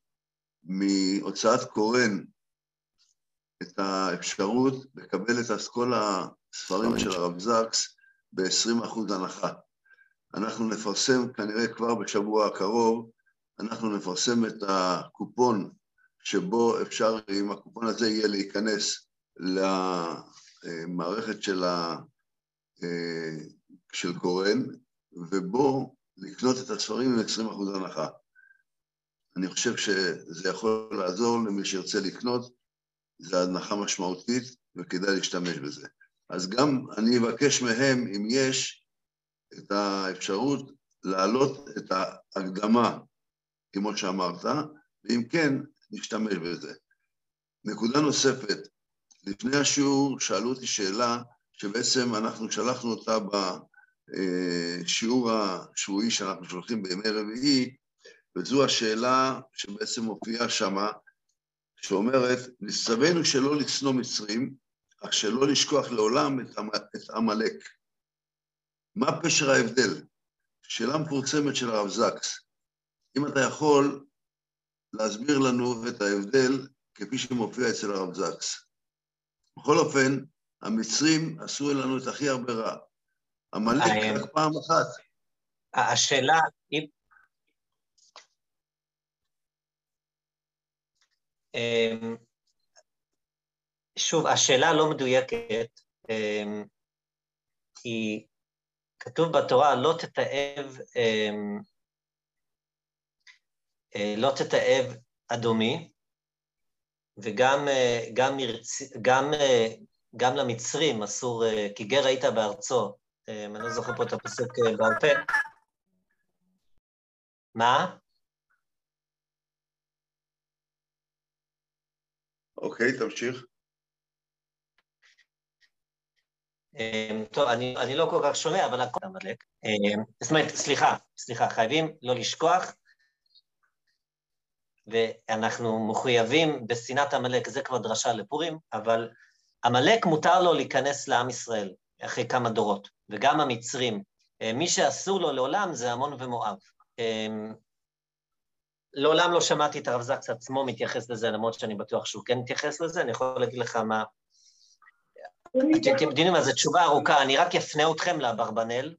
מהוצאת קורן את האפשרות לקבל את כל הספרים של הרב זקס ב-20% הנחה. אנחנו נפרסם כנראה כבר בשבוע הקרוב, אנחנו נפרסם את הקופון שבו אפשר, אם הקופון הזה יהיה להיכנס למערכת של, ה, אה, של קורן, ובו לקנות את הספרים עם 20% הנחה. אני חושב שזה יכול לעזור למי שירצה לקנות, זו הנחה משמעותית וכדאי להשתמש בזה. אז גם אני אבקש מהם, אם יש, את האפשרות להעלות את ההקדמה, כמו שאמרת, ואם כן, נשתמש בזה. נקודה נוספת, לפני השיעור שאלו אותי שאלה שבעצם אנחנו שלחנו אותה בשיעור השבועי שאנחנו שולחים בימי רביעי, וזו השאלה שבעצם מופיעה שמה, שאומרת, נצטווינו שלא לשנוא מצרים, אך שלא לשכוח לעולם את עמלק. מה פשר ההבדל? שאלה מפורסמת של הרב זקס. אם אתה יכול להסביר לנו את ההבדל כפי שמופיע אצל הרב זקס. בכל אופן, המצרים עשו לנו את הכי הרבה רע. עמלק אה, רק פעם אחת. השאלה, אם... אמ, שוב, השאלה לא מדויקת, אמ, כי כתוב בתורה, לא תתעב, אמ, לא תתעב אדומי, וגם אה, גם, גם, אה, גם למצרים אסור, כי גר היית בארצו, אני לא זוכר פה את הפסוק בעל פה. מה? אוקיי, תמשיך. טוב, אני, אני לא כל כך שומע, אבל הכל עמלק. זאת אומרת, סליחה, סליחה, חייבים לא לשכוח ואנחנו מחויבים בשנאת עמלק, זה כבר דרשה לפורים, אבל עמלק מותר לו להיכנס לעם ישראל אחרי כמה דורות, וגם המצרים. אה, מי שאסור לו לעולם זה עמון ומואב. אה, לעולם לא שמעתי את הרב זקס עצמו מתייחס לזה, למרות שאני בטוח שהוא כן מתייחס לזה, אני יכול להגיד לך מה... אתם יודעים מה, זו תשובה ארוכה, אני רק אפנה אתכם לאברבנאל,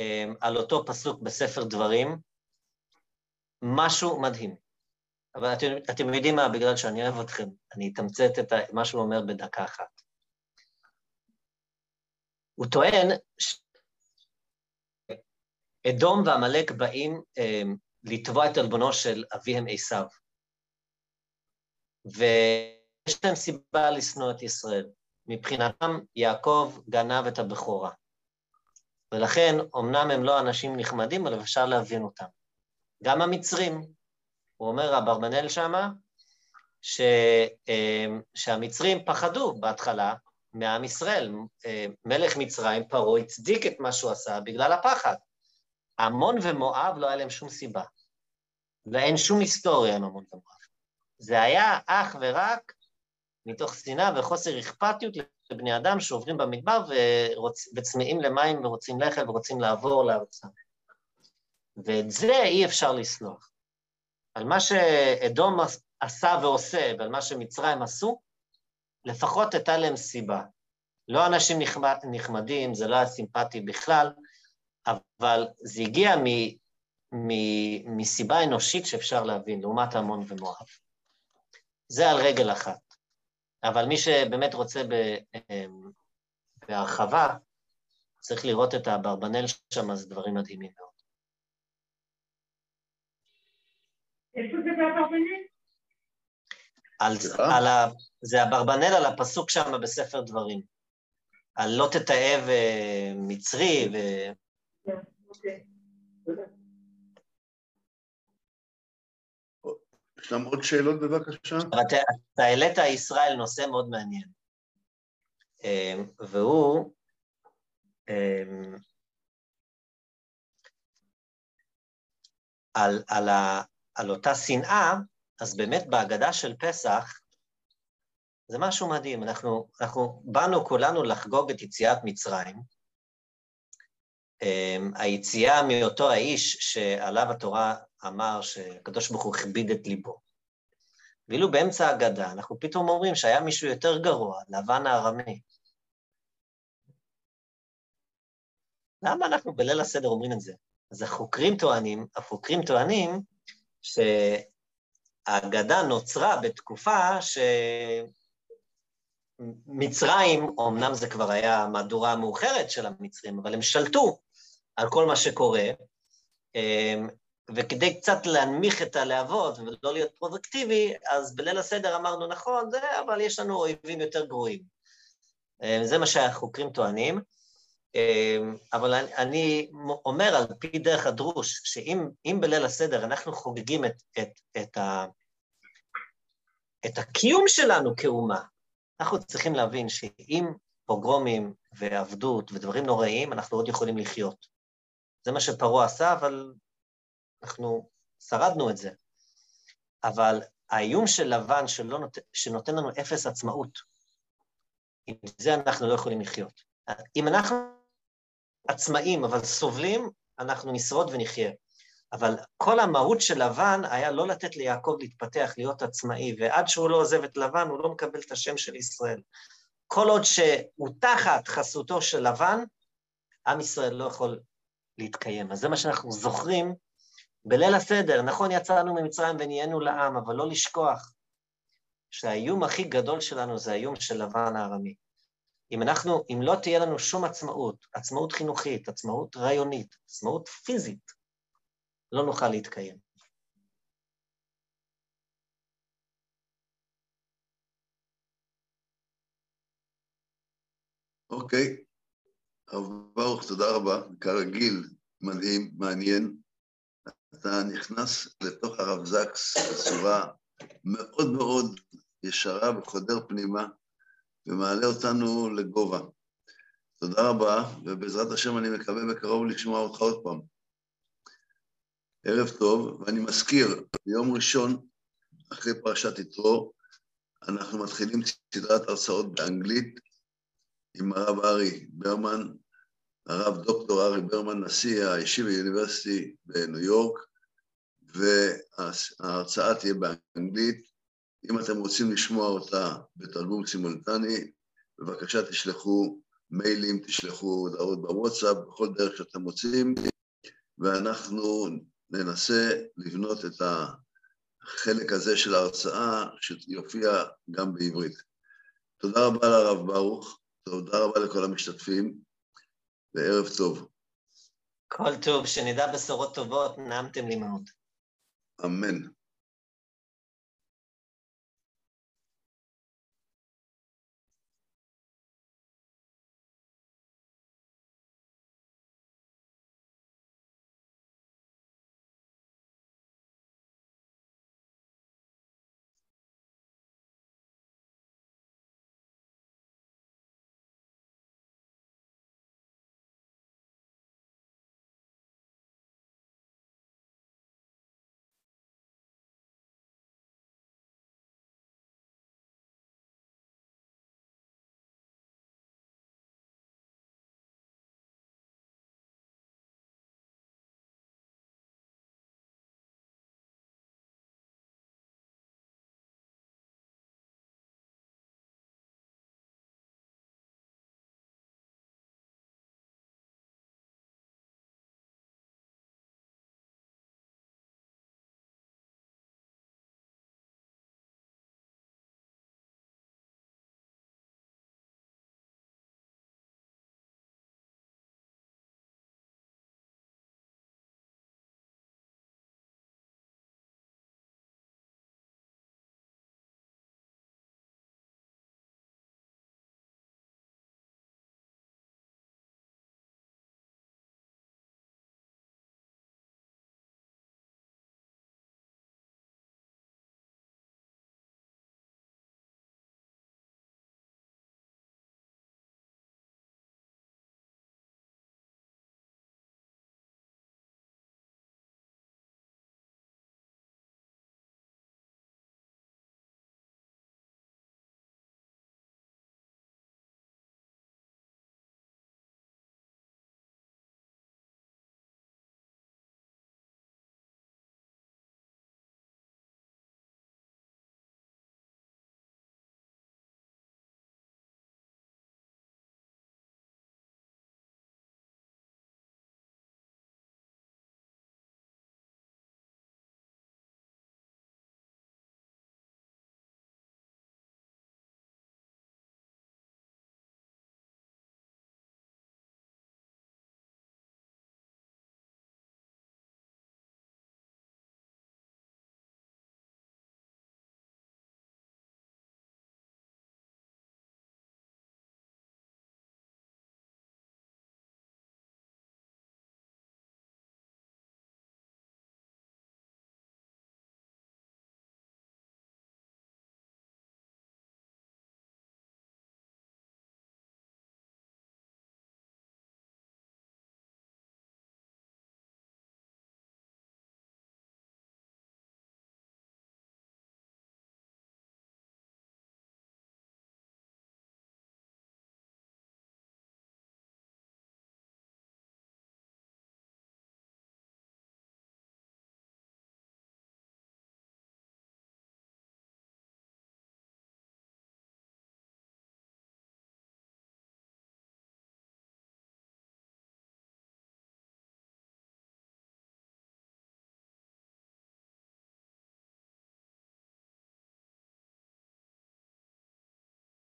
אה, על אותו פסוק בספר דברים, משהו מדהים. אבל אתם, אתם יודעים מה, בגלל שאני אוהב אתכם, אני אתמצת את מה שהוא אומר בדקה אחת. הוא טוען שאדום ועמלק באים אה, לתבוע את עלבונו של אביהם עשיו, ויש להם סיבה לשנוא את ישראל. מבחינתם, יעקב גנב את הבכורה. ולכן, אמנם הם לא אנשים נחמדים, אבל אפשר להבין אותם. גם המצרים, הוא אומר, אברבנאל שמה, ש, אה, שהמצרים פחדו בהתחלה מעם ישראל. אה, מלך מצרים, פרעה, הצדיק את מה שהוא עשה בגלל הפחד. עמון ומואב לא היה להם שום סיבה. ואין שום היסטוריה עם עמון ומואב. זה היה אך ורק מתוך שנאה וחוסר אכפתיות בני אדם שעוברים במדבר ורוצ... וצמאים למים ורוצים לחם ורוצים לעבור לארצם. ואת זה אי אפשר לסלוח. על מה שאדום עשה ועושה ועל מה שמצרים עשו, לפחות הייתה להם סיבה. לא אנשים נחמד, נחמדים, זה לא היה סימפטי בכלל, אבל זה הגיע מ, מ, מסיבה אנושית שאפשר להבין, לעומת עמון ומואב. זה על רגל אחת. אבל מי שבאמת רוצה ב, אמ, בהרחבה, צריך לראות את האברבנל שם, זה דברים מדהימים מאוד. איפה זה באברבנל? על, על ה, זה אברבנל על הפסוק שם בספר דברים. על לא תתעב אה, מצרי ו... יש להם עוד שאלות בבקשה? אתה, אתה העלית ישראל נושא מאוד מעניין, אה, והוא אה, על, על, ה, על אותה שנאה, אז באמת בהגדה של פסח, זה משהו מדהים. אנחנו, אנחנו באנו כולנו לחגוג את יציאת מצרים. Um, היציאה מאותו האיש שעליו התורה אמר שהקדוש ברוך הוא הכביד את ליבו. ואילו באמצע ההגדה אנחנו פתאום אומרים שהיה מישהו יותר גרוע, לבן הארמי. למה אנחנו בליל הסדר אומרים את זה? אז החוקרים טוענים, החוקרים טוענים שההגדה נוצרה בתקופה ש... מצרים, אמנם זה כבר היה מהדורה מאוחרת של המצרים, אבל הם שלטו על כל מה שקורה, אמ, וכדי קצת להנמיך את הלהבות ולא להיות פרודקטיבי, אז בליל הסדר אמרנו, נכון, זה, אבל יש לנו אויבים יותר גרועים. אמ, זה מה שהחוקרים טוענים. אמ, אבל אני אומר על פי דרך הדרוש, שאם בליל הסדר אנחנו חוגגים את, את, את, ה, את הקיום שלנו כאומה, אנחנו צריכים להבין שאם פוגרומים ועבדות ודברים נוראים, אנחנו עוד יכולים לחיות. זה מה שפרעה עשה, אבל אנחנו שרדנו את זה. אבל האיום של לבן שלא נות... שנותן לנו אפס עצמאות, עם זה אנחנו לא יכולים לחיות. אם אנחנו עצמאים אבל סובלים, אנחנו נשרוד ונחיה. אבל כל המהות של לבן היה לא לתת ליעקב להתפתח, להיות עצמאי, ועד שהוא לא עוזב את לבן, הוא לא מקבל את השם של ישראל. כל עוד שהוא תחת חסותו של לבן, עם ישראל לא יכול להתקיים. אז זה מה שאנחנו זוכרים בליל הסדר. נכון, יצאנו ממצרים ונהיינו לעם, אבל לא לשכוח שהאיום הכי גדול שלנו זה האיום של לבן הארמי. אם אנחנו, אם לא תהיה לנו שום עצמאות, עצמאות חינוכית, עצמאות רעיונית, עצמאות פיזית, לא נוכל להתקיים. אוקיי, הרב ברוך, תודה רבה. כרגיל, מדהים, מעניין. אתה נכנס לתוך הרב זקס בצורה מאוד מאוד ישרה וחודר פנימה, ומעלה אותנו לגובה. תודה רבה, ובעזרת השם אני מקווה בקרוב לשמוע אותך עוד פעם. ערב טוב, ואני מזכיר, ביום ראשון, אחרי פרשת יתרו, אנחנו מתחילים סדרת הרצאות באנגלית עם הרב ארי ברמן, הרב דוקטור ארי ברמן, נשיא הישיבה יוניברסיטי בניו יורק, וההרצאה תהיה באנגלית. אם אתם רוצים לשמוע אותה בתרגום סימולטני, בבקשה תשלחו מיילים, תשלחו הודעות בוואטסאפ, בכל דרך שאתם רוצים, ואנחנו ננסה לבנות את החלק הזה של ההרצאה שיופיע גם בעברית. תודה רבה לרב ברוך, תודה רבה לכל המשתתפים, וערב טוב. כל טוב, שנדע בשורות טובות, נעמתם לי מאוד. אמן.